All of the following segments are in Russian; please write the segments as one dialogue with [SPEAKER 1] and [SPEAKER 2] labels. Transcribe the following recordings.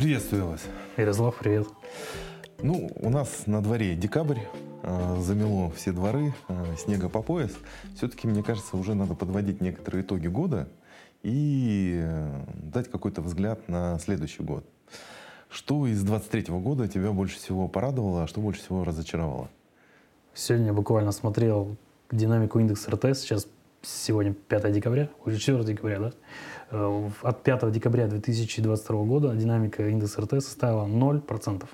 [SPEAKER 1] Приветствую вас.
[SPEAKER 2] Ярослав, привет.
[SPEAKER 1] Ну, у нас на дворе декабрь, э, замело все дворы, э, снега по пояс. Все-таки, мне кажется, уже надо подводить некоторые итоги года и э, дать какой-то взгляд на следующий год. Что из 23 года тебя больше всего порадовало, а что больше всего разочаровало?
[SPEAKER 2] Сегодня я буквально смотрел динамику индекса РТС, сейчас сегодня 5 декабря, уже 4 декабря, да? Э, от 5 декабря 2022 года динамика индекса РТС составила 0%.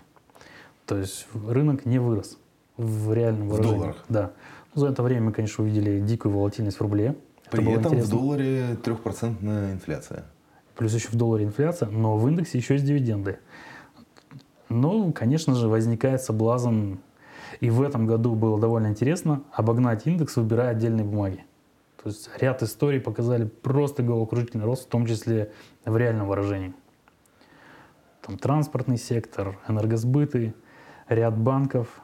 [SPEAKER 2] То есть рынок не вырос в реальном выражении.
[SPEAKER 1] В долларах?
[SPEAKER 2] Да. Ну, за это время мы, конечно, увидели дикую волатильность в рубле.
[SPEAKER 1] При это этом в долларе трехпроцентная инфляция.
[SPEAKER 2] Плюс еще в долларе инфляция, но в индексе еще есть дивиденды. Ну, конечно же, возникает соблазн, и в этом году было довольно интересно, обогнать индекс, выбирая отдельные бумаги. То есть ряд историй показали просто головокружительный рост, в том числе в реальном выражении. Там транспортный сектор, энергосбыты, ряд банков.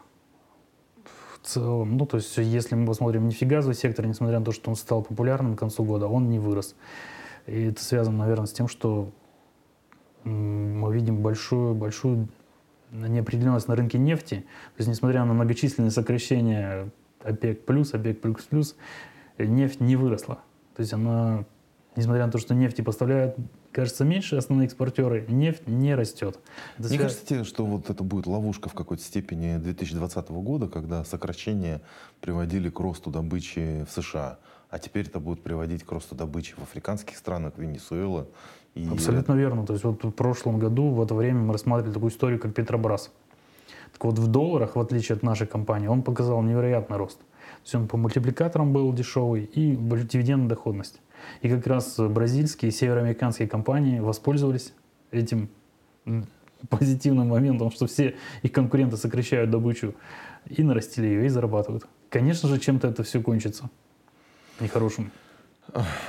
[SPEAKER 2] В целом, ну, то есть, если мы посмотрим нефтегазовый сектор, несмотря на то, что он стал популярным к концу года, он не вырос. И это связано, наверное, с тем, что мы видим большую, большую неопределенность на рынке нефти. То есть, несмотря на многочисленные сокращения ОПЕК+, ОПЕК++, нефть не выросла. То есть она, несмотря на то, что нефти поставляют, кажется, меньше основные экспортеры, нефть не растет.
[SPEAKER 1] Это не связ... кажется тебе, что вот это будет ловушка в какой-то степени 2020 года, когда сокращения приводили к росту добычи в США, а теперь это будет приводить к росту добычи в африканских странах, Венесуэла
[SPEAKER 2] и... Абсолютно верно. То есть вот в прошлом году в это время мы рассматривали такую историю, как Петробрас. Так вот в долларах, в отличие от нашей компании, он показал невероятный рост. То есть он по мультипликаторам был дешевый и дивидендная доходность. И как раз бразильские и североамериканские компании воспользовались этим позитивным моментом, что все их конкуренты сокращают добычу и нарастили ее, и зарабатывают. Конечно же, чем-то это все кончится нехорошим.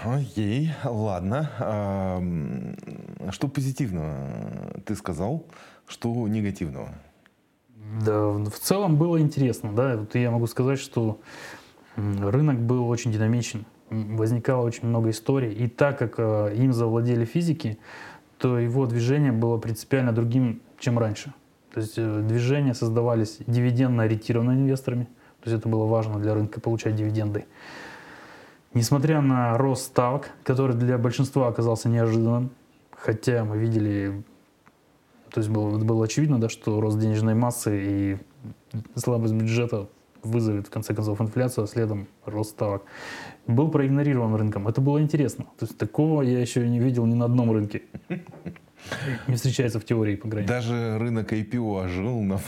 [SPEAKER 1] Окей, ладно. А, что позитивного ты сказал, что негативного?
[SPEAKER 2] Да, в целом было интересно, да. Вот я могу сказать, что рынок был очень динамичен, возникало очень много историй, и так как э, им завладели физики, то его движение было принципиально другим, чем раньше. То есть э, движения создавались дивидендно ориентированными инвесторами, то есть это было важно для рынка получать дивиденды. Несмотря на рост ставок, который для большинства оказался неожиданным, хотя мы видели то есть было, было очевидно, да, что рост денежной массы и слабость бюджета вызовет в конце концов инфляцию, а следом рост ставок. Был проигнорирован рынком. Это было интересно. То есть такого я еще не видел ни на одном рынке. Не встречается в теории, по крайней
[SPEAKER 1] мере. Даже рынок IPO ожил на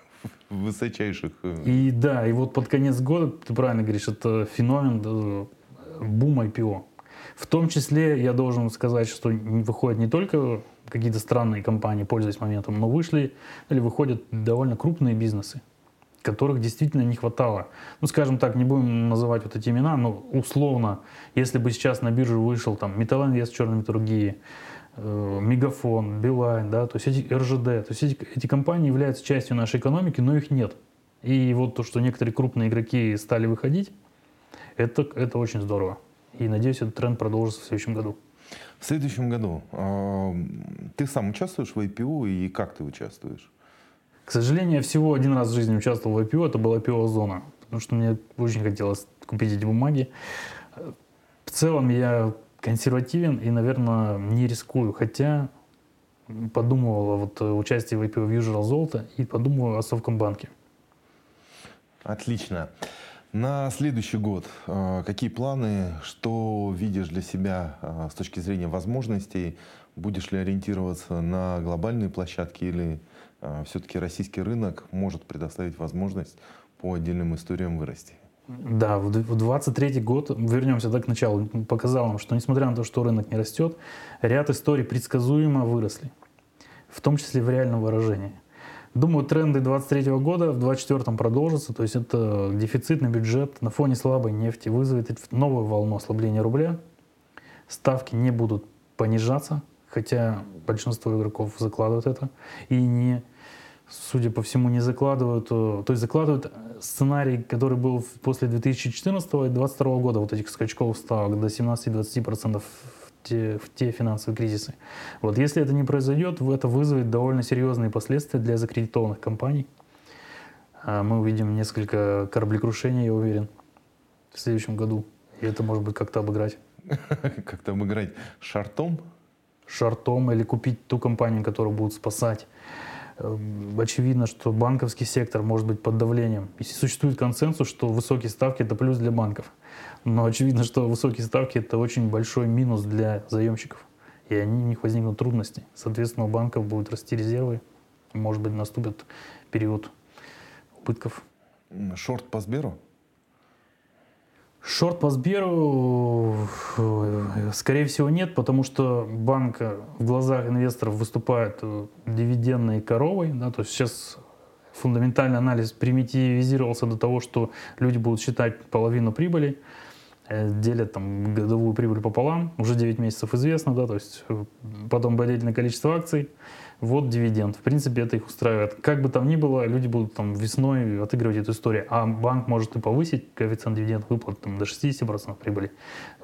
[SPEAKER 1] высочайших... Э,
[SPEAKER 2] и да, и вот под конец года, ты правильно говоришь, это феномен да, бум IPO. В том числе я должен сказать, что выходит не только какие-то странные компании, пользуясь моментом, но вышли или выходят довольно крупные бизнесы, которых действительно не хватало. Ну, скажем так, не будем называть вот эти имена, но условно, если бы сейчас на биржу вышел там Металлинвест черной металлургии, э, Мегафон, Билайн, да, то есть эти РЖД, то есть эти, эти компании являются частью нашей экономики, но их нет. И вот то, что некоторые крупные игроки стали выходить, это, это очень здорово. И надеюсь, этот тренд продолжится в следующем году.
[SPEAKER 1] В следующем году э, ты сам участвуешь в IPO и как ты участвуешь?
[SPEAKER 2] К сожалению, я всего один раз в жизни участвовал в IPO, это была IPO зона, потому что мне очень хотелось купить эти бумаги. В целом я консервативен и, наверное, не рискую, хотя подумывал о вот участии в IPO Usual Золото и подумываю о Совкомбанке.
[SPEAKER 1] Отлично. На следующий год э, какие планы, что видишь для себя э, с точки зрения возможностей? Будешь ли ориентироваться на глобальные площадки или э, все-таки российский рынок может предоставить возможность по отдельным историям вырасти?
[SPEAKER 2] Да, в 2023 год, вернемся да, к началу, показал нам, что несмотря на то, что рынок не растет, ряд историй предсказуемо выросли, в том числе в реальном выражении. Думаю, тренды 2023 года в 2024 продолжатся. То есть это дефицитный бюджет на фоне слабой нефти вызовет новую волну ослабления рубля. Ставки не будут понижаться, хотя большинство игроков закладывают это. И не, судя по всему, не закладывают, э, то есть закладывают сценарий, который был после 2014 и 2022 года, вот этих скачков ставок до 17-20% те, в те финансовые кризисы. Вот если это не произойдет, это вызовет довольно серьезные последствия для закредитованных компаний. А мы увидим несколько кораблекрушений, я уверен, в следующем году. И это может быть как-то обыграть.
[SPEAKER 1] Как-то обыграть шартом?
[SPEAKER 2] Шартом или купить ту компанию, которую будут спасать. Эм, очевидно, что банковский сектор может быть под давлением. Если существует консенсус, что высокие ставки – это плюс для банков. Но очевидно, что высокие ставки – это очень большой минус для заемщиков. И они, у них возникнут трудности. Соответственно, у банков будут расти резервы. Может быть, наступит период убытков.
[SPEAKER 1] Шорт по Сберу?
[SPEAKER 2] Шорт по Сберу, э, скорее всего, нет, потому что банк в глазах инвесторов выступает э, дивидендной коровой. Да, то есть сейчас фундаментальный анализ примитивизировался до того, что люди будут считать половину прибыли, э, делят там годовую прибыль пополам, уже 9 месяцев известно, да, то есть потом болезненное количество акций, вот дивиденд. В принципе, это их устраивает. Как бы там ни было, люди будут там весной отыгрывать эту историю, а банк может и повысить коэффициент дивиденд выплат там, до 60% прибыли.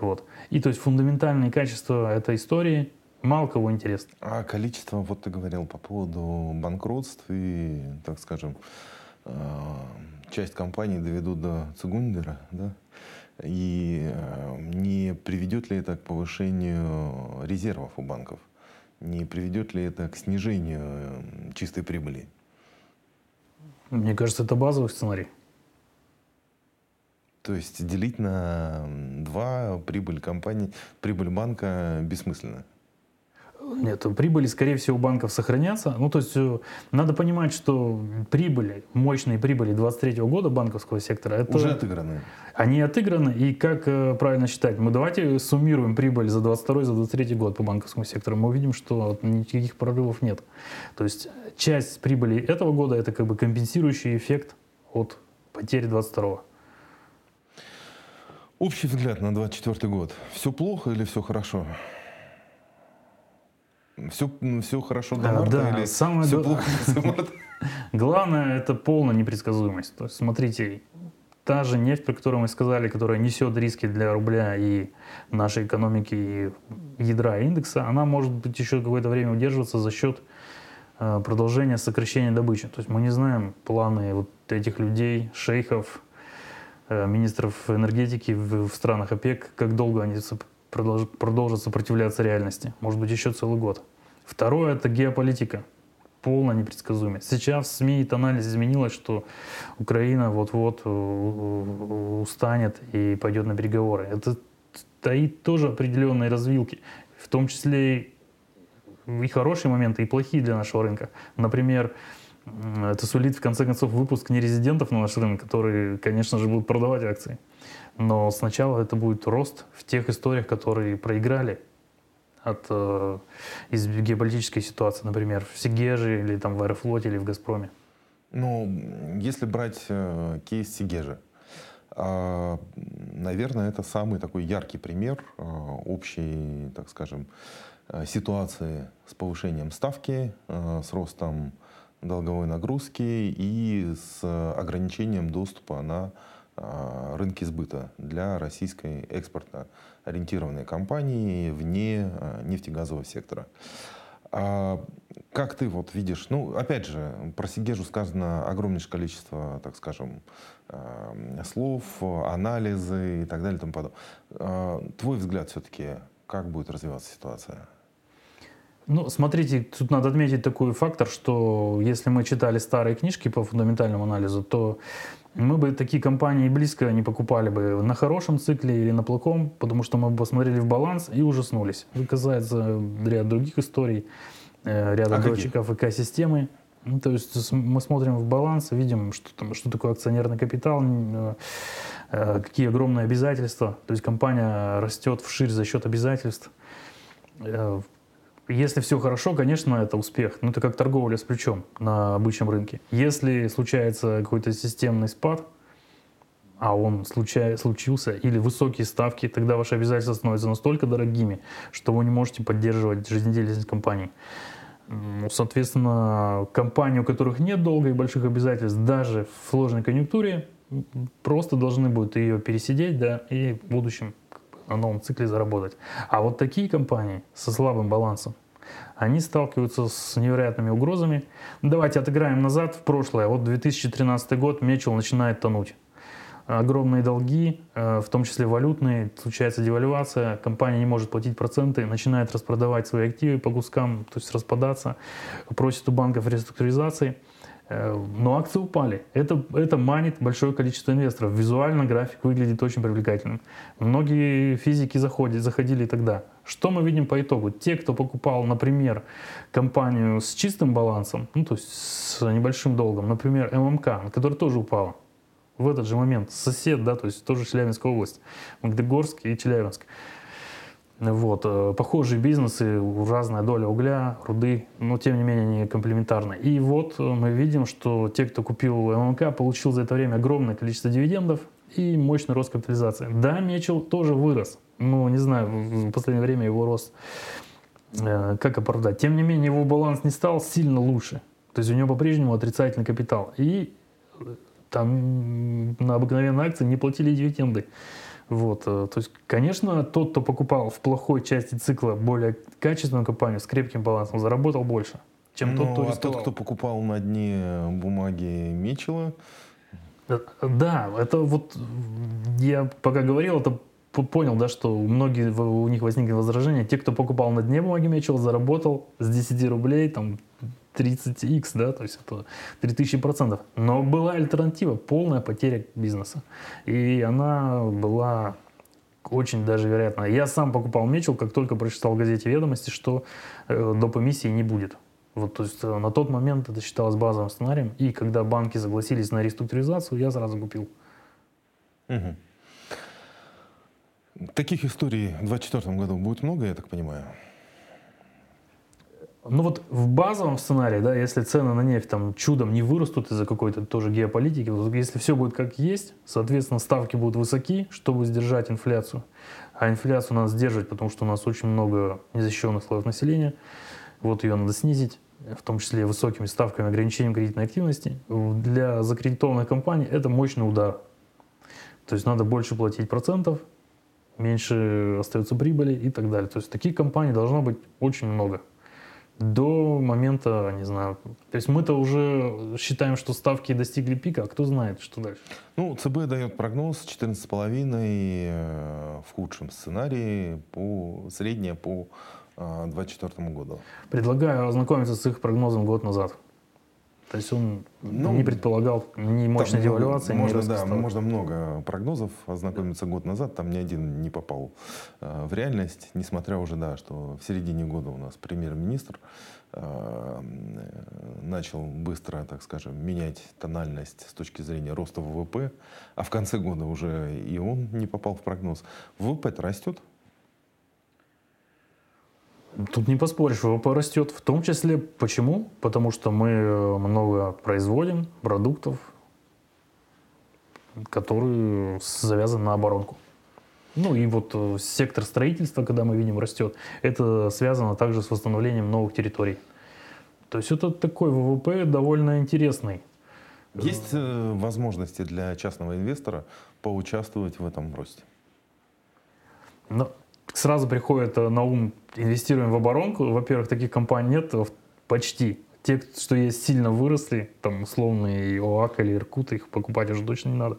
[SPEAKER 2] Вот. И то есть фундаментальные качества этой истории мало кого интересно.
[SPEAKER 1] А количество, вот ты говорил по поводу банкротств и, так скажем, э, часть компаний доведут до Цугундера, да? И э, не приведет ли это к повышению резервов у банков? Не приведет ли это к снижению эм, чистой прибыли?
[SPEAKER 2] Мне кажется, это базовый сценарий.
[SPEAKER 1] То есть делить на два прибыль компании, прибыль банка бессмысленно?
[SPEAKER 2] Нет, прибыли, скорее всего, у банков сохранятся. Ну, то есть э, надо понимать, что прибыли, мощные прибыли 23 года банковского сектора, это...
[SPEAKER 1] Уже отыграны.
[SPEAKER 2] Они отыграны, и как э, правильно считать? Мы давайте суммируем прибыль за 22 за 23 год по банковскому сектору, мы увидим, что никаких прорывов нет. То есть часть прибыли этого года это как бы компенсирующий эффект от потери 22
[SPEAKER 1] Общий взгляд на 24 год. Все плохо или все хорошо? Все, все хорошо до марта
[SPEAKER 2] да, или самое все плохо до марта? Главное это полная непредсказуемость. То есть смотрите, та же нефть, про которую мы сказали, которая несет риски для рубля и нашей экономики, и ядра индекса, она может быть еще какое-то время удерживаться за счет э, продолжения сокращения добычи. То есть мы не знаем планы вот этих людей, шейхов, э, министров энергетики в, в странах ОПЕК, как долго они продолжат, продолжат сопротивляться реальности. Может быть, еще целый год. Второе – это геополитика. Полная непредсказуемость. Сейчас в СМИ анализ изменилось, что Украина вот-вот э, устанет и пойдет на переговоры. Это стоит тоже определенные развилки, в том числе и хорошие моменты, и плохие для нашего рынка. Например, это сулит в конце концов выпуск нерезидентов на наш рынок, которые, конечно же, будут продавать акции. Но сначала это будет рост в тех историях, которые проиграли от э, из геополитической ситуации, например, в Сигеже или там в Аэрофлоте или в Газпроме?
[SPEAKER 1] Ну, если брать э, кейс Сигежи, э, наверное, это самый такой яркий пример э, общей, так скажем, ситуации с повышением ставки, с ростом долговой нагрузки и с ограничением доступа на а, рынки сбыта для российской экспортно ориентированной компании вне а, нефтегазового сектора. А как ты вот видишь, ну, опять же, про Сигежу сказано огромнейшее количество, так скажем, а, слов, анализы и так далее и тому подобное. Твой взгляд все-таки, как будет развиваться ситуация?
[SPEAKER 2] Ну, смотрите, тут надо отметить такой фактор, что если мы читали старые книжки по фундаментальному анализу, то мы бы такие компании близко не покупали бы на хорошем цикле или на плохом, потому что мы бы посмотрели в баланс и ужаснулись. Это касается ряда других историй, э, ряда а датчиков ЭК-системы. Ну, то есть мы смотрим в баланс, видим, что, там, что такое акционерный капитал, э, э, какие огромные обязательства. То есть компания растет вширь за счет обязательств. Если все хорошо, конечно, это успех. Но это как торговля с плечом на обычном рынке. Если случается какой-то системный спад, а он случай, случился, или высокие ставки, тогда ваши обязательства становятся настолько дорогими, что вы не можете поддерживать жизнедеятельность компании. Ну, соответственно, компании, у которых нет долга и больших обязательств, даже в сложной конъюнктуре, просто должны будут ее пересидеть, да, и в будущем на новом цикле заработать. А вот такие компании со слабым балансом, они сталкиваются с невероятными угрозами. Давайте отыграем назад в прошлое. Вот 2013 год Мечел начинает тонуть. Огромные долги, э, в том числе валютные, случается девальвация, компания не может платить проценты, начинает распродавать свои активы по кускам, то есть распадаться, просит у банков реструктуризации – но акции упали. Это, это манит большое количество инвесторов. Визуально график выглядит очень привлекательным. Многие физики заходят, заходили тогда. Что мы видим по итогу? Те, кто покупал, например, компанию с чистым балансом, ну, то есть с небольшим долгом, например, ММК, которая тоже упала в этот же момент, сосед, да, то есть тоже Челябинская область, Магдегорск и Челябинск. Вот. Э, похожие бизнесы, разная доля угля, руды, но тем не менее они комплементарны. И вот э, мы видим, что те, кто купил ММК, получил за это время огромное количество дивидендов и мощный рост капитализации. Да, Мечел тоже вырос. но не знаю, в последнее время его рост э, как оправдать. Тем не менее, его баланс не стал сильно лучше. То есть у него по-прежнему отрицательный капитал. И там на обыкновенные акции не платили дивиденды. Вот, э, то есть, конечно, тот, кто покупал в плохой части цикла более качественную компанию с крепким балансом, заработал больше, чем
[SPEAKER 1] ну,
[SPEAKER 2] тот, кто
[SPEAKER 1] а тот, кто покупал на дне бумаги Мечела?
[SPEAKER 2] Э, да, это вот я пока говорил, это понял, да, что многие у них возникли возражения. Те, кто покупал на дне бумаги Мечел, заработал с 10 рублей там 30x, да, то есть это 3000 процентов. Но была альтернатива, полная потеря бизнеса. И она была очень даже вероятно. Я сам покупал Мечел, как только прочитал в газете «Ведомости», что э, доп. эмиссии не будет. Вот, то есть э, на тот момент это считалось базовым сценарием. И когда банки согласились на реструктуризацию, я сразу купил.
[SPEAKER 1] Угу. Таких историй в 2024 году будет много, я так понимаю?
[SPEAKER 2] Ну вот в базовом сценарии, да, если цены на нефть там чудом не вырастут из-за какой-то тоже геополитики, вот если все будет как есть, соответственно, ставки будут высоки, чтобы сдержать инфляцию. А инфляцию надо сдерживать, потому что у нас очень много незащищенных слоев населения. Вот ее надо снизить, в том числе высокими ставками, ограничением кредитной активности. Для закредитованных компаний это мощный удар. То есть надо больше платить процентов, меньше остается прибыли и так далее. То есть таких компаний должно быть очень много до момента, не знаю, то есть мы-то уже считаем, что ставки достигли пика, а кто знает, что дальше?
[SPEAKER 1] Ну, ЦБ дает прогноз 14,5 э, в худшем сценарии, по, среднее по 2024 э, году.
[SPEAKER 2] Предлагаю ознакомиться с их прогнозом год назад. То есть он ну, не предполагал ни мощной там, девальвации,
[SPEAKER 1] можно, ни да, можно много прогнозов ознакомиться год назад, там ни один не попал э, в реальность, несмотря уже, да, что в середине года у нас премьер-министр э, начал быстро, так скажем, менять тональность с точки зрения роста ВВП, а в конце года уже и он не попал в прогноз. ВВП растет,
[SPEAKER 2] Тут не поспоришь, ВВП растет. В том числе, почему? Потому что мы э, много производим продуктов, которые завязаны на оборонку. Ну и вот э, сектор строительства, когда мы видим, растет, это связано также с восстановлением новых территорий. То есть это такой ВВП довольно интересный.
[SPEAKER 1] Есть э, возможности для частного инвестора поучаствовать в этом росте?
[SPEAKER 2] Ну, сразу приходит э, на ум, инвестируем в оборонку. Во-первых, таких компаний нет почти. Те, что есть, сильно выросли, там условные ОАК или Иркут, их покупать уже точно не надо.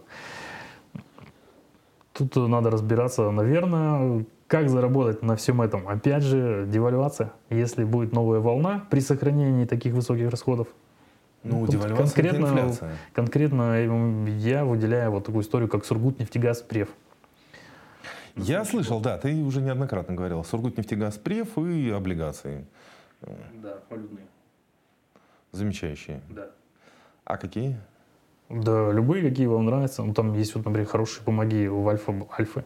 [SPEAKER 2] Тут надо разбираться, наверное, как заработать на всем этом. Опять же, девальвация. Если будет новая волна при сохранении таких высоких расходов,
[SPEAKER 1] ну, девальвация конкретно, инфляция.
[SPEAKER 2] конкретно я выделяю вот такую историю, как Сургутнефтегаз Прев.
[SPEAKER 1] Я слышал, да, ты уже неоднократно говорил. Сургутнефтегаз, Прев и облигации.
[SPEAKER 2] Да, валютные.
[SPEAKER 1] Замечающие.
[SPEAKER 2] Да.
[SPEAKER 1] А какие?
[SPEAKER 2] Да, любые, какие вам нравятся. Ну, там есть, вот, например, хорошие бумаги в Альфа, Альфы.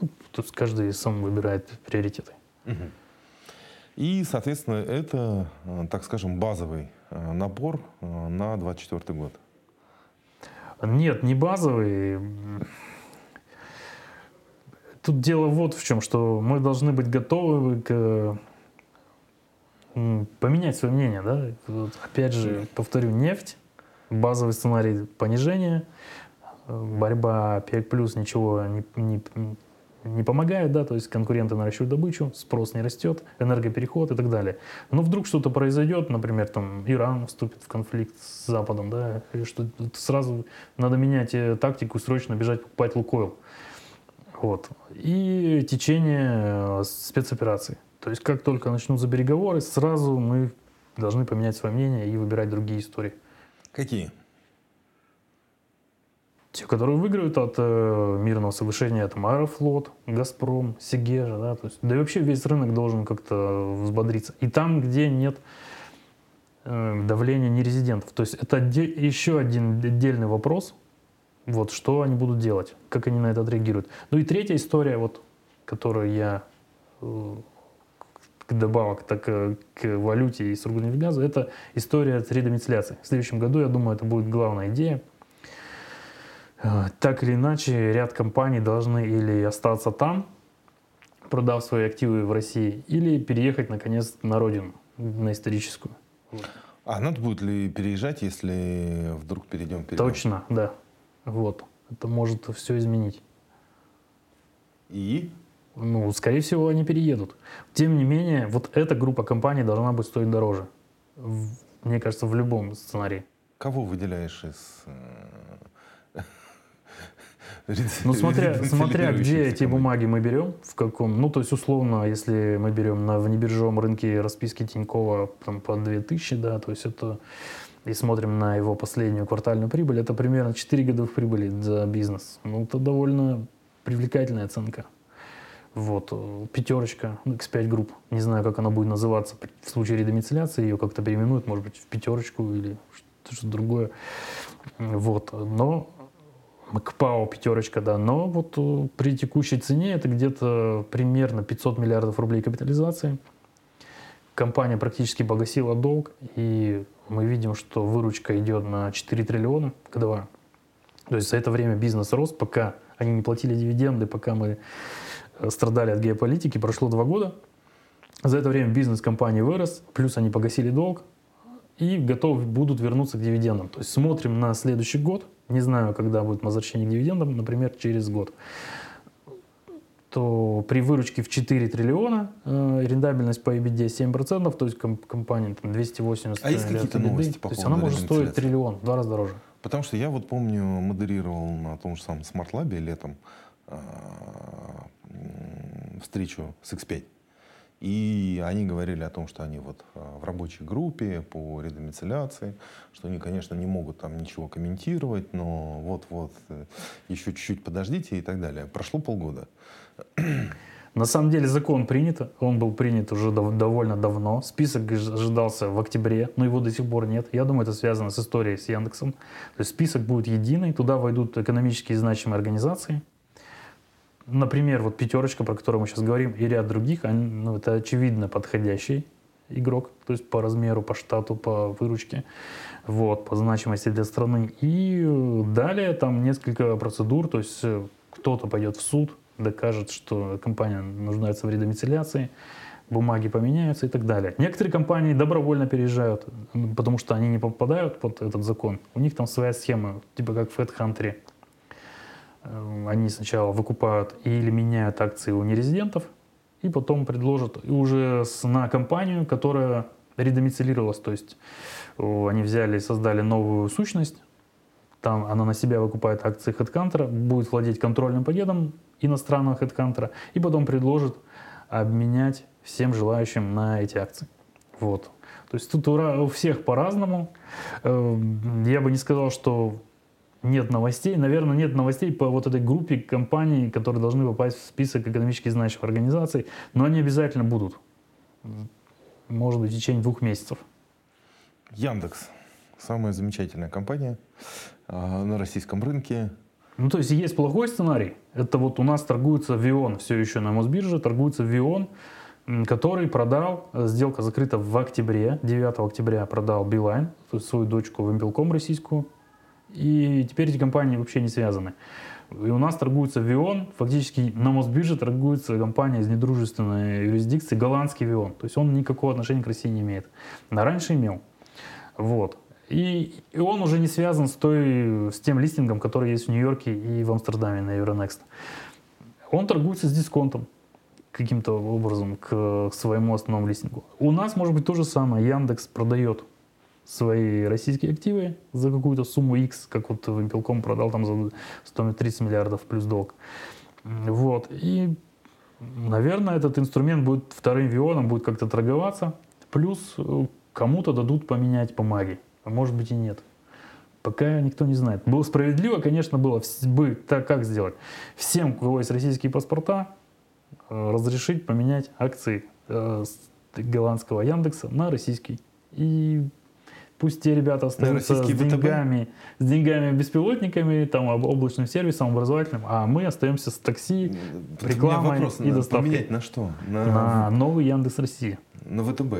[SPEAKER 2] Ну, тут каждый сам выбирает приоритеты. Угу.
[SPEAKER 1] И, соответственно, это, э, так скажем, базовый э, набор э, на 24 год.
[SPEAKER 2] Нет, не базовый. Тут дело вот в чем, что мы должны быть готовы к поменять свое мнение, да. Вот, опять же, повторю, нефть, базовый сценарий понижения, борьба 5 плюс ничего не, не, не помогает, да, то есть конкуренты наращивают добычу, спрос не растет, энергопереход и так далее. Но вдруг что-то произойдет, например, там Иран вступит в конфликт с Западом, да, и что сразу надо менять э, тактику срочно бежать покупать Лукойл. Вот. И течение э, спецопераций. То есть как только начнутся переговоры, сразу мы должны поменять свое мнение и выбирать другие истории.
[SPEAKER 1] Какие?
[SPEAKER 2] Те, которые выиграют от э, мирного соглашения, это Аэрофлот, Газпром, Сигежа, да, то есть, да и вообще весь рынок должен как-то взбодриться. И там, где нет э, давления нерезидентов. То есть это еще один отдельный вопрос, вот, что они будут делать, как они на это отреагируют. Ну и третья история, вот, которую я э, добавок так, э, к валюте и сургутнефтегазу, это история редомицеляции. В следующем году, я думаю, это будет главная идея Э, так или иначе, ряд компаний должны или остаться там, продав свои активы в России, или переехать, наконец, на родину, на историческую.
[SPEAKER 1] А надо будет ли переезжать, если вдруг перейдем
[SPEAKER 2] перейдем? Точно, да. Вот. Это может все изменить.
[SPEAKER 1] И?
[SPEAKER 2] Ну, скорее всего, они переедут. Тем не менее, вот эта группа компаний должна быть стоить дороже. Мне кажется, в любом сценарии.
[SPEAKER 1] Кого выделяешь из э,
[SPEAKER 2] ну, смотря, смотря где эти бумаги мы берем, в каком, ну, то есть, условно, если мы берем на внебиржевом рынке расписки Тинькова там, по 2000, да, то есть это, и смотрим на его последнюю квартальную прибыль, это примерно 4 годовых прибыли за бизнес. Ну, это довольно привлекательная оценка. Вот, пятерочка, X5 групп. Не знаю, как она будет называться в случае редомицеляции, ее как-то переименуют, может быть, в пятерочку или что-то другое. Вот, но МКПАО пятерочка, да, но вот э, при текущей цене это где-то примерно 500 миллиардов рублей капитализации. Компания практически погасила долг, и мы видим, что выручка идет на 4 триллиона годовая. То есть за это время бизнес рос, пока они не платили дивиденды, пока мы э, страдали от геополитики, прошло два года. За это время бизнес компании вырос, плюс они погасили долг и готовы будут вернуться к дивидендам. То есть смотрим на следующий год – не знаю, когда будет возвращение к дивидендам, например, через год, то при выручке в 4 триллиона э, рентабельность по EBITDA 7%, то есть комп- компания там, 280
[SPEAKER 1] А есть какие-то новости
[SPEAKER 2] по То есть она может стоить триллион, в два раза дороже.
[SPEAKER 1] Потому что я вот помню, модерировал на том же самом Smart Lab летом э, встречу с X5. И они говорили о том, что они вот а, в рабочей группе по редомицеляции, что они, конечно, не могут там ничего комментировать, но вот-вот э, еще чуть-чуть подождите и так далее. Прошло полгода.
[SPEAKER 2] На самом деле закон принят, он был принят уже довольно давно. Список ожидался в октябре, но его до сих пор нет. Я думаю, это связано с историей с Яндексом. То есть список будет единый, туда войдут экономически значимые организации, например, вот пятерочка, про которую мы сейчас говорим, и ряд других, они, ну, это очевидно подходящий игрок, то есть по размеру, по штату, по выручке, вот, по значимости для страны. И далее там несколько процедур, то есть э, кто-то пойдет в суд, докажет, что компания нуждается в редомицеляции, бумаги поменяются и так далее. Некоторые компании добровольно переезжают, потому что они не попадают под этот закон. У них там своя схема, типа как в HeadHunter. Эм, они сначала выкупают или меняют акции у нерезидентов, и потом предложат и уже на компанию, которая редомицилировалась, то есть они взяли и создали новую сущность, там она на себя выкупает акции HeadHunter, будет владеть контрольным пакетом иностранного HeadHunter, и потом предложит обменять всем желающим на эти акции. Вот. То есть тут у всех по-разному. Эм, я бы не сказал, что нет новостей. Наверное, нет новостей по вот этой группе компаний, которые должны попасть в список экономически значимых организаций, но они обязательно будут. Может быть, в течение двух месяцев.
[SPEAKER 1] Яндекс. Самая замечательная компания на российском рынке.
[SPEAKER 2] Ну, то есть есть плохой сценарий. Это вот у нас торгуется Вион, все еще на Мосбирже, торгуется Вион, который продал, сделка закрыта в октябре, 9 октября продал Билайн, свою дочку в Импелком российскую, и теперь эти компании вообще не связаны. И у нас торгуется Вион, фактически на Мосбирже торгуется компания из недружественной юрисдикции, голландский Вион. То есть он никакого отношения к России не имеет. А раньше имел. Вот. И, и он уже не связан с, той, с тем листингом, который есть в Нью-Йорке и в Амстердаме на Euronext. он торгуется с дисконтом каким-то образом к своему основному листингу. У нас может быть то же самое. Яндекс продает свои российские активы за какую-то сумму X, как вот Вимпелком продал там за 130 миллиардов плюс долг. Вот. И, наверное, этот инструмент будет вторым вионом, будет как-то торговаться. Плюс э, кому-то дадут поменять бумаги. А может быть и нет. Пока никто не знает. Было справедливо, конечно, было бы так как сделать. Всем, у кого есть российские паспорта, э, разрешить поменять акции э, голландского Яндекса на российский. И пусть те ребята остаются с деньгами, с деньгами беспилотниками, там, облачным сервисом, образовательным, а мы остаемся с такси, рекламой вопрос, и доставкой.
[SPEAKER 1] Поменять на что?
[SPEAKER 2] На, на новый Яндекс России.
[SPEAKER 1] На ВТБ.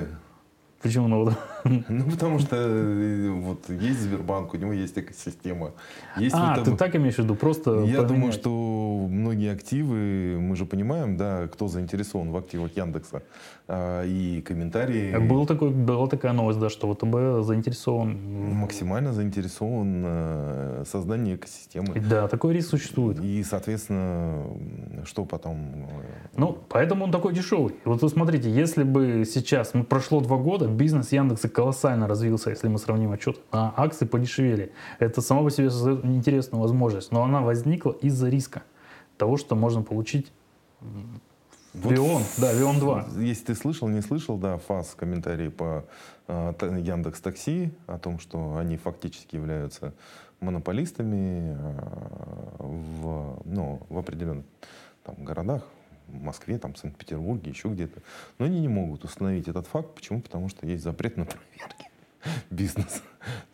[SPEAKER 2] Почему на
[SPEAKER 1] Ну, потому что э, вот есть Сбербанк, у него есть экосистема. Есть
[SPEAKER 2] а, ВТБ. ты так имеешь в виду? Просто
[SPEAKER 1] Я поменять. думаю, что многие активы, мы же понимаем, да, кто заинтересован в активах Яндекса. А, и комментарии...
[SPEAKER 2] Был такой, была такая новость, да, что ВТБ заинтересован...
[SPEAKER 1] Максимально заинтересован в создании экосистемы.
[SPEAKER 2] Да, такой риск существует.
[SPEAKER 1] И, соответственно, что потом...
[SPEAKER 2] Ну, поэтому он такой дешевый. Вот вы смотрите, если бы сейчас, ну, прошло два года, бизнес Яндекса колоссально развился, если мы сравним отчет, а акции подешевели. Это само по себе интересную возможность, но она возникла из-за риска того, что можно получить вот Вион, да, Вион 2.
[SPEAKER 1] Если ты слышал, не слышал, да, ФАС комментарии по э, Яндекс Такси о том, что они фактически являются монополистами э, в, ну, в определенных там, городах, в Москве, там, Санкт-Петербурге, еще где-то. Но они не могут установить этот факт. Почему? Потому что есть запрет на проверки бизнеса.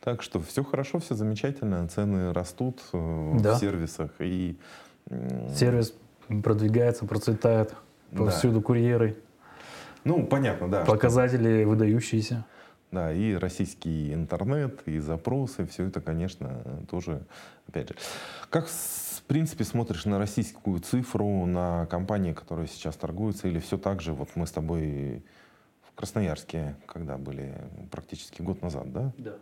[SPEAKER 1] Так что все хорошо, все замечательно, цены растут э, да. в сервисах. И,
[SPEAKER 2] Сервис продвигается, процветает повсюду да. курьеры.
[SPEAKER 1] Ну, понятно, да.
[SPEAKER 2] Показатели что... выдающиеся.
[SPEAKER 1] Да, и российский интернет, и запросы, все это, конечно, тоже, опять же. Как в принципе, смотришь на российскую цифру, на компании, которые сейчас торгуются, или все так же, вот мы с тобой в Красноярске, когда были практически год назад, да?
[SPEAKER 2] Да.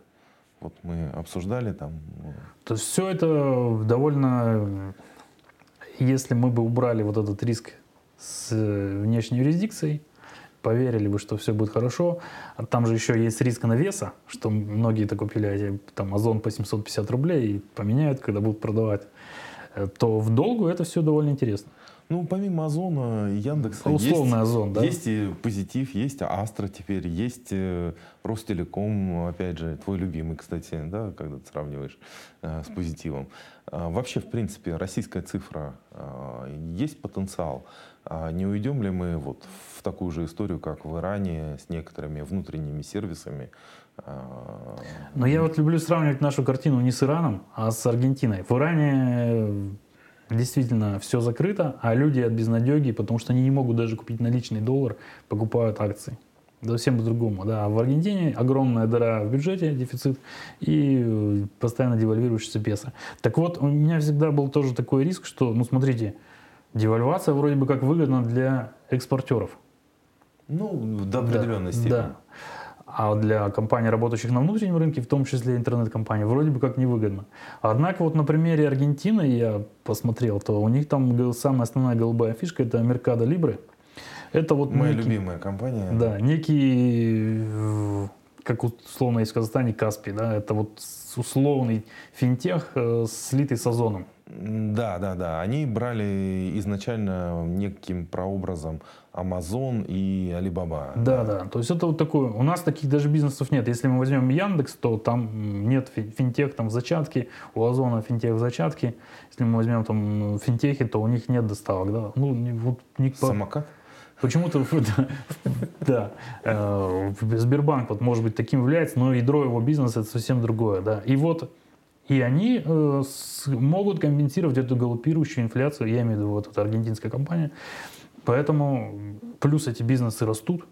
[SPEAKER 1] Вот мы обсуждали там.
[SPEAKER 2] Ну, То есть все это довольно, если мы бы убрали вот этот риск с внешней юрисдикцией, поверили бы, что все будет хорошо. А там же еще есть риск навеса, что многие-то купили там Озон по 750 рублей и поменяют, когда будут продавать. Э, то в долгу это все довольно интересно.
[SPEAKER 1] Ну, помимо Озона Яндекса
[SPEAKER 2] Условный есть, Озон, да?
[SPEAKER 1] есть и Позитив, есть Астра теперь, есть э, Ростелеком, опять же, твой любимый, кстати, да, когда ты сравниваешь э, с Позитивом. А, вообще, в принципе, российская цифра, э, есть потенциал. А не уйдем ли мы вот в такую же историю, как в Иране, с некоторыми внутренними сервисами,
[SPEAKER 2] но я вот люблю сравнивать нашу картину не с Ираном, а с Аргентиной. В Иране действительно все закрыто, а люди от безнадеги, потому что они не могут даже купить наличный доллар, покупают акции. Совсем по-другому. Да. А в Аргентине огромная дыра в бюджете, дефицит и постоянно девальвирующийся песо. Так вот, у меня всегда был тоже такой риск, что, ну смотрите, девальвация вроде бы как выгодна для экспортеров.
[SPEAKER 1] Ну, до определенной
[SPEAKER 2] да,
[SPEAKER 1] степени.
[SPEAKER 2] Да. А для компаний, работающих на внутреннем рынке, в том числе интернет-компаний, вроде бы как невыгодно. Однако вот на примере Аргентины я посмотрел, то у них там самая основная голубая фишка – это Mercado Libre.
[SPEAKER 1] Это вот Моя некий, любимая компания.
[SPEAKER 2] Да, некий, как условно есть в Казахстане, Каспий, да, это вот условный финтех, э, слитый с Озоном.
[SPEAKER 1] Да, да, да. Они брали изначально неким прообразом Amazon и Alibaba.
[SPEAKER 2] Да, да, да. То есть это вот такое. У нас таких даже бизнесов нет. Если мы возьмем Яндекс, то там нет финтех там в зачатке, у Озона финтех в зачатке. Если мы возьмем там финтехи, то у них нет доставок, да.
[SPEAKER 1] Ну, вот не Самокат?
[SPEAKER 2] Почему-то, да, э, Сбербанк вот может быть таким является, но ядро его бизнеса это совсем другое, да. И вот и они э, с, могут компенсировать эту галопирующую инфляцию, я имею в виду вот эта аргентинская компания. Поэтому плюс эти бизнесы растут.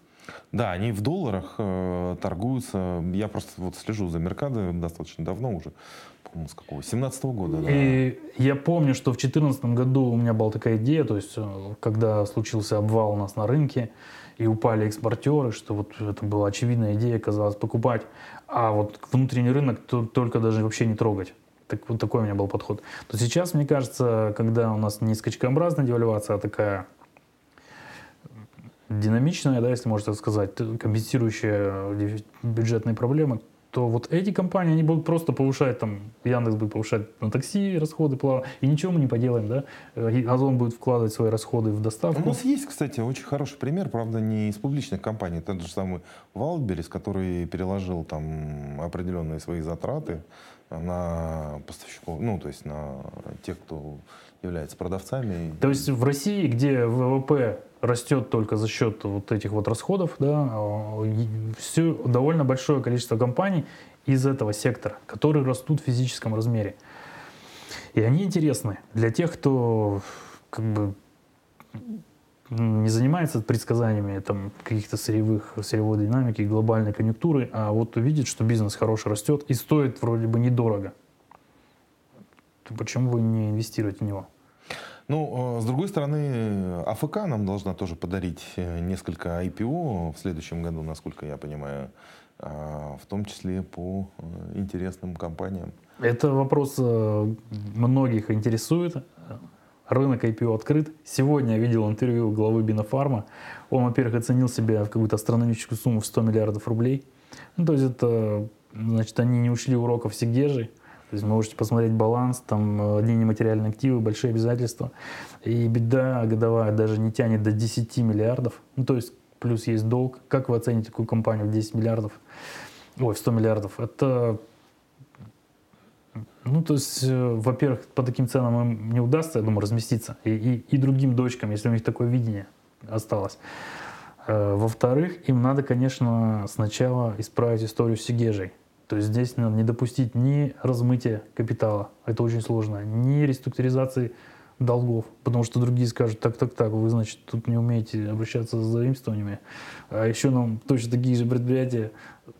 [SPEAKER 1] Да, они в долларах э, торгуются. Я просто вот слежу за Меркадо достаточно давно уже, по-моему, с какого? 17 -го года. Да.
[SPEAKER 2] И я помню, что в 2014 году у меня была такая идея, то есть э, когда случился обвал у нас на рынке, и упали экспортеры, что вот это была очевидная идея, казалось, покупать, а вот внутренний рынок то, только даже вообще не трогать. Так, вот такой у меня был подход. То сейчас, мне кажется, когда у нас не скачкообразная девальвация, а такая динамичная, да, если можно так сказать, компенсирующая бюджетные проблемы, то вот эти компании, они будут просто повышать, там, Яндекс будет повышать на такси расходы, и ничего мы не поделаем, да, и Озон будет вкладывать свои расходы в доставку.
[SPEAKER 1] У нас есть, кстати, очень хороший пример, правда, не из публичных компаний, это же самый Wildberries, который переложил там определенные свои затраты на поставщиков, ну, то есть на тех, кто является продавцами.
[SPEAKER 2] То есть в России, где ВВП растет только за счет вот этих вот расходов, да, все довольно большое количество компаний из этого сектора, которые растут в физическом размере. И они интересны для тех, кто как бы не занимается предсказаниями там, каких-то сырьевых, сырьевой динамики, глобальной конъюнктуры, а вот увидит, что бизнес хороший растет и стоит вроде бы недорого. То почему вы не инвестируете в него?
[SPEAKER 1] Ну, э, с другой стороны, АФК нам должна тоже подарить э, несколько IPO в следующем году, насколько я понимаю, а, в том числе по э, интересным компаниям.
[SPEAKER 2] Это вопрос многих интересует. Рынок IPO открыт. Сегодня я видел интервью главы Бинофарма. Он, во-первых, оценил себя в какую-то астрономическую сумму в 100 миллиардов рублей. Ну, то есть это, значит, они не ушли уроков Сигдежи. То есть можете посмотреть баланс, там э, одни нематериальные активы, большие обязательства. И беда годовая даже не тянет до 10 миллиардов. Ну, то есть плюс есть долг. Как вы оцените такую компанию в 10 миллиардов? Ой, в 100 миллиардов. Это ну, то есть, э, во-первых, по таким ценам им не удастся, я думаю, разместиться. И, и, и другим дочкам, если у них такое видение осталось. Э, во-вторых, им надо, конечно, сначала исправить историю с Сигежей. То есть здесь надо не допустить ни размытия капитала, это очень сложно, ни реструктуризации долгов, потому что другие скажут, так, так, так, вы, значит, тут не умеете обращаться с заимствованиями, а еще нам точно такие же предприятия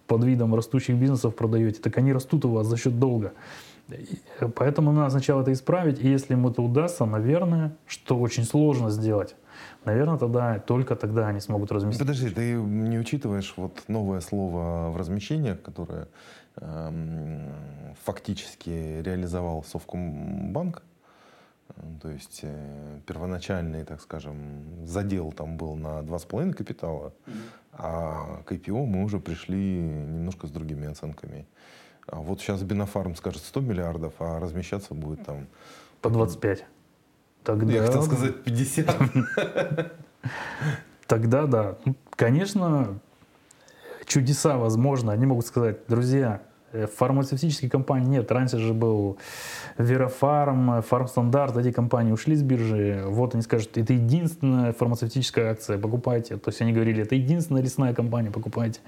[SPEAKER 2] под видом растущих бизнесов продаете, так они растут у вас за счет долга. Поэтому надо сначала это исправить, и если им это удастся, наверное, что очень сложно сделать, наверное, тогда, только тогда они смогут разместить.
[SPEAKER 1] Подожди, ты не учитываешь вот новое слово в размещениях, которое фактически реализовал Совкомбанк? То есть э, первоначальный, так скажем, задел там был на 2,5 капитала, mm-hmm. а к IPO мы уже пришли немножко с другими оценками. А вот сейчас Бинофарм скажет 100 миллиардов, а размещаться будет там...
[SPEAKER 2] По 25.
[SPEAKER 1] Тогда... Я хотел сказать 50.
[SPEAKER 2] Тогда да. Конечно, чудеса возможно. Они могут сказать, друзья, Э, фармацевтических компаний нет. Раньше же был Верофарм, Фармстандарт, эти компании ушли с биржи. Вот они скажут, это единственная фармацевтическая акция, покупайте. То есть они говорили, это единственная лесная компания, покупайте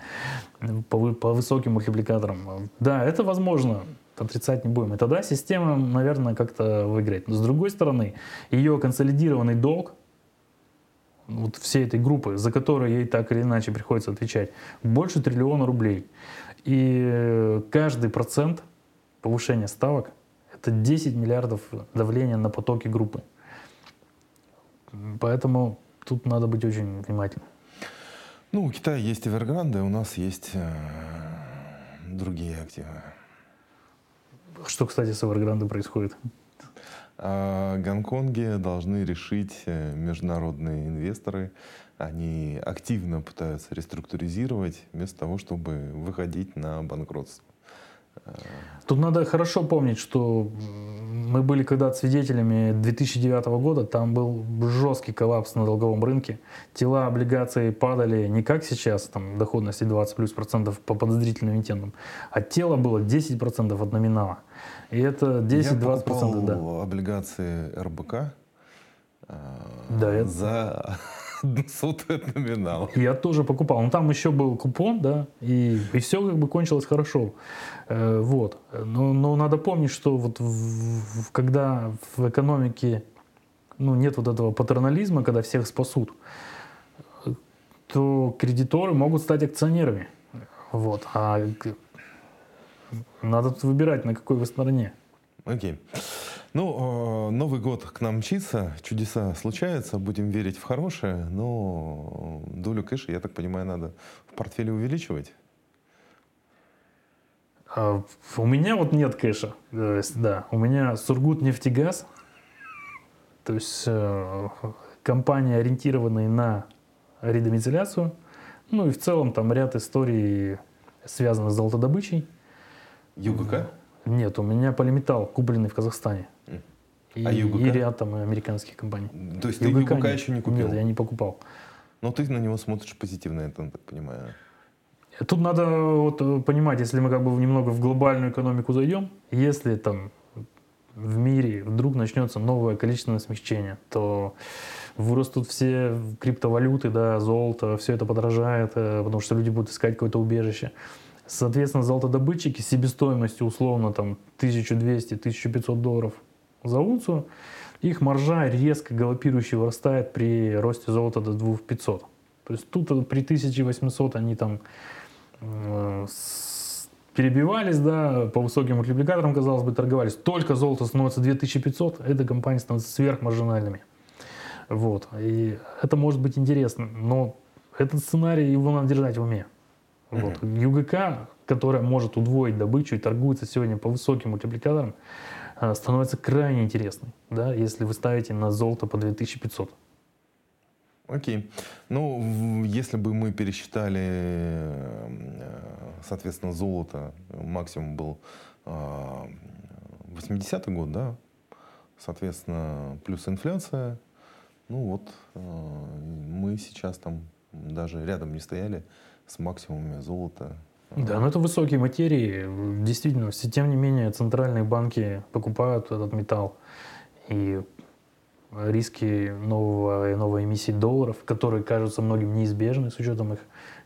[SPEAKER 2] по, по высоким мультипликаторам. Да, это возможно отрицать не будем. И тогда система, наверное, как-то выиграет. Но с другой стороны, ее консолидированный долг, вот всей этой группы, за которую ей так или иначе приходится отвечать, больше триллиона рублей. И каждый процент повышения ставок – это 10 миллиардов давления на потоки группы. Поэтому тут надо быть очень внимательным.
[SPEAKER 1] Ну, у Китая есть Эвергранды, у нас есть э, другие активы.
[SPEAKER 2] Что, кстати, с Эверграндой происходит?
[SPEAKER 1] А, Гонконге должны решить э, международные инвесторы они активно пытаются реструктуризировать вместо того, чтобы выходить на банкротство.
[SPEAKER 2] Тут надо хорошо помнить, что мы были когда-то свидетелями 2009 года, там был жесткий коллапс на долговом рынке. Тела облигаций падали не как сейчас, там доходности 20 плюс процентов по подозрительным интендам, а тело было 10 процентов от номинала. И это 10-20 процентов,
[SPEAKER 1] да. облигации РБК
[SPEAKER 2] да,
[SPEAKER 1] э, за сотый номинал.
[SPEAKER 2] Я тоже покупал. Но там еще был купон, да, и, и все как бы кончилось хорошо. Э, вот. Но, но надо помнить, что вот в, в, когда в экономике ну, нет вот этого патернализма, когда всех спасут, то кредиторы могут стать акционерами. Вот. А надо тут выбирать, на какой вы стороне.
[SPEAKER 1] Окей. Okay. Ну, э, Новый год к нам мчится, чудеса случаются, будем верить в хорошее, но долю кэша, я так понимаю, надо в портфеле увеличивать.
[SPEAKER 2] А, у меня вот нет кэша. То есть, да, у меня Сургут нефтегаз. То есть э, компания, ориентированная на редомицеляцию. Ну и в целом там ряд историй, связанных с золотодобычей.
[SPEAKER 1] ЮГК?
[SPEAKER 2] Нет, у меня полиметалл, купленный в Казахстане. И,
[SPEAKER 1] А ЮГК?
[SPEAKER 2] и ряд там американских компаний.
[SPEAKER 1] То есть ты ЮГК еще не купил?
[SPEAKER 2] Нет, я не покупал.
[SPEAKER 1] Но ты на него смотришь позитивно, я так понимаю.
[SPEAKER 2] Тут надо вот э, понимать, если мы как бы немного в глобальную экономику зайдем, если там в мире вдруг начнется новое количественное смягчение, то вырастут все криптовалюты, да, золото, все это подорожает, э, потому что люди будут искать какое-то убежище. Соответственно, золотодобытчики с себестоимостью условно там 1200-1500 долларов за унцию, их маржа резко галопирующе вырастает при росте золота до 2500. То есть тут при 1800 они там э, перебивались, да, по высоким мультипликаторам, казалось бы, торговались. Только золото становится 2500, эта компания становится сверхмаржинальными. Вот. И это может быть интересно, но этот сценарий его надо держать в уме. Вот. ЮГК, которая может удвоить добычу и торгуется сегодня по высоким мультипликаторам, э, становится крайне интересной, да, если вы ставите на золото по 2500.
[SPEAKER 1] Окей. Ну, если бы мы пересчитали, э, соответственно, золото, максимум был а, 80-й год, да? Соответственно, плюс инфляция. Ну вот, э, мы сейчас там даже рядом не стояли с максимумами золота.
[SPEAKER 2] Да, но это высокие материи. Действительно, все, тем не менее, центральные банки покупают этот металл. И риски нового, новой эмиссии долларов, которые кажутся многим неизбежны с учетом их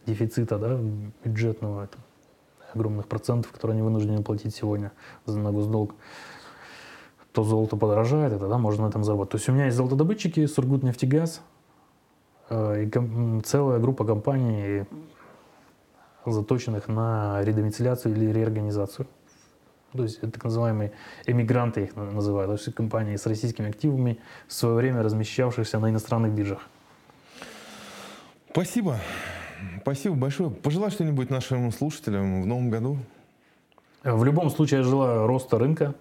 [SPEAKER 2] дефицита да, бюджетного, это огромных процентов, которые они вынуждены платить сегодня за на госдолг, то золото подорожает, и тогда можно на этом заработать. То есть у меня есть золотодобытчики, Сургутнефтегаз, э, и целая группа компаний, заточенных на редомицеляцию или реорганизацию. То есть это так называемые эмигранты их на- называют. То есть компании с российскими активами, в свое время размещавшихся на иностранных биржах.
[SPEAKER 1] Спасибо. Спасибо большое. Пожелай что-нибудь нашим слушателям в новом году.
[SPEAKER 2] В любом случае я желаю роста рынка,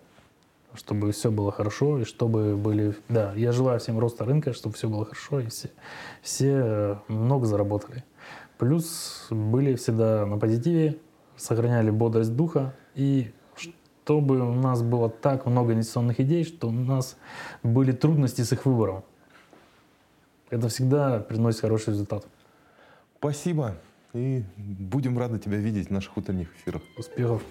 [SPEAKER 2] чтобы все было хорошо, и чтобы были... Да, я желаю всем роста рынка, чтобы все было хорошо, и все, все э, много заработали. Плюс были всегда на позитиве, сохраняли бодрость духа, и чтобы у нас было так много инвестиционных идей, что у нас были трудности с их выбором. Это всегда приносит хороший результат.
[SPEAKER 1] Спасибо. И будем рады тебя видеть в наших утренних эфирах.
[SPEAKER 2] Успехов!